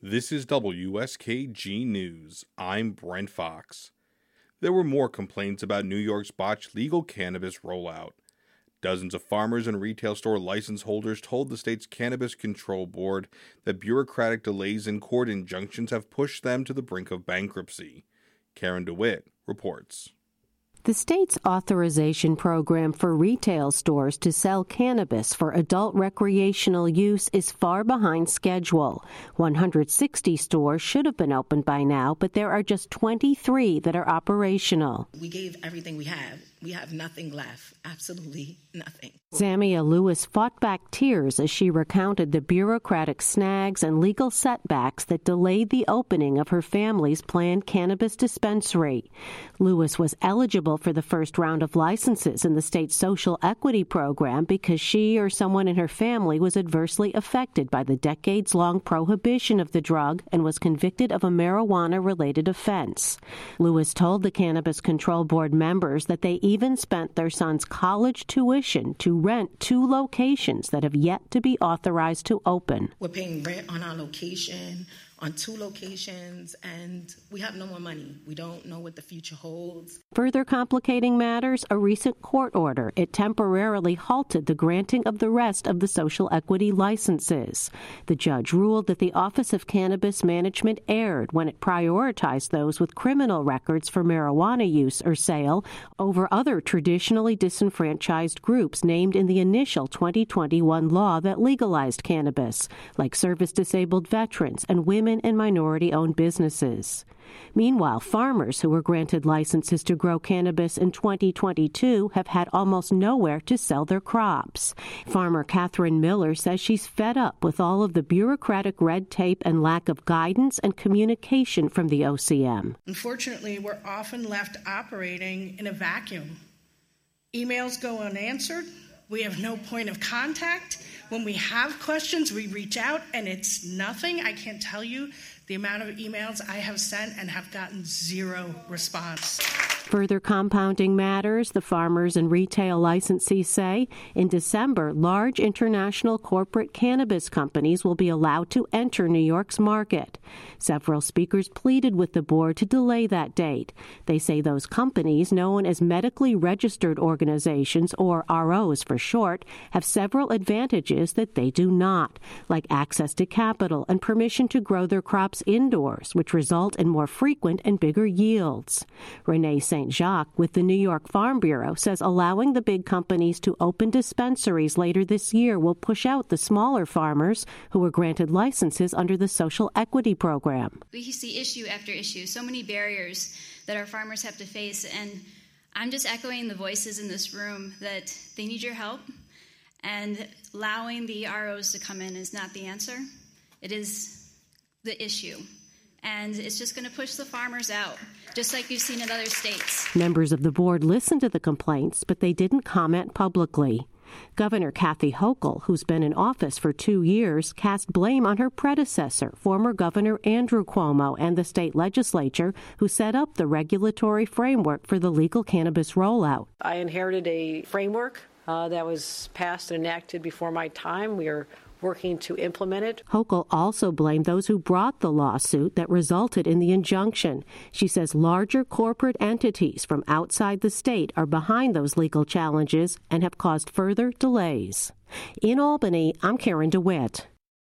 This is WSKG News. I'm Brent Fox. There were more complaints about New York's botched legal cannabis rollout. Dozens of farmers and retail store license holders told the state's Cannabis Control Board that bureaucratic delays and court injunctions have pushed them to the brink of bankruptcy. Karen DeWitt reports. The state's authorization program for retail stores to sell cannabis for adult recreational use is far behind schedule. 160 stores should have been open by now, but there are just 23 that are operational. We gave everything we have. We have nothing left. Absolutely nothing. Zamia Lewis fought back tears as she recounted the bureaucratic snags and legal setbacks that delayed the opening of her family's planned cannabis dispensary. Lewis was eligible for the first round of licenses in the state's social equity program because she or someone in her family was adversely affected by the decades long prohibition of the drug and was convicted of a marijuana related offense. Lewis told the Cannabis Control Board members that they even spent their son's college tuition to rent two locations that have yet to be authorized to open. We're paying rent on our location on two locations and we have no more money. We don't know what the future holds. Further complicating matters, a recent court order. It temporarily halted the granting of the rest of the social equity licenses. The judge ruled that the Office of Cannabis Management erred when it prioritized those with criminal records for marijuana use or sale over other traditionally disenfranchised groups named in the initial 2021 law that legalized cannabis, like service disabled veterans and women women and minority owned businesses. Meanwhile, farmers who were granted licenses to grow cannabis in 2022 have had almost nowhere to sell their crops. Farmer Catherine Miller says she's fed up with all of the bureaucratic red tape and lack of guidance and communication from the OCM. Unfortunately, we're often left operating in a vacuum. Emails go unanswered. We have no point of contact when we have questions, we reach out and it's nothing. I can't tell you the amount of emails I have sent and have gotten zero response. Further compounding matters, the farmers and retail licensees say in December, large international corporate cannabis companies will be allowed to enter New York's market. Several speakers pleaded with the board to delay that date. They say those companies, known as medically registered organizations, or ROs for short, have several advantages that they do not, like access to capital and permission to grow their crops indoors, which result in more frequent and bigger yields. Renee. Jacques with the New York Farm Bureau says allowing the big companies to open dispensaries later this year will push out the smaller farmers who were granted licenses under the Social Equity Program. We see issue after issue, so many barriers that our farmers have to face, and I'm just echoing the voices in this room that they need your help, and allowing the ROs to come in is not the answer. It is the issue and it's just going to push the farmers out, just like you've seen in other states. Members of the board listened to the complaints, but they didn't comment publicly. Governor Kathy Hochul, who's been in office for two years, cast blame on her predecessor, former Governor Andrew Cuomo, and the state legislature, who set up the regulatory framework for the legal cannabis rollout. I inherited a framework uh, that was passed and enacted before my time. We are working to implement it. Hochul also blamed those who brought the lawsuit that resulted in the injunction. She says larger corporate entities from outside the state are behind those legal challenges and have caused further delays. In Albany, I'm Karen DeWitt.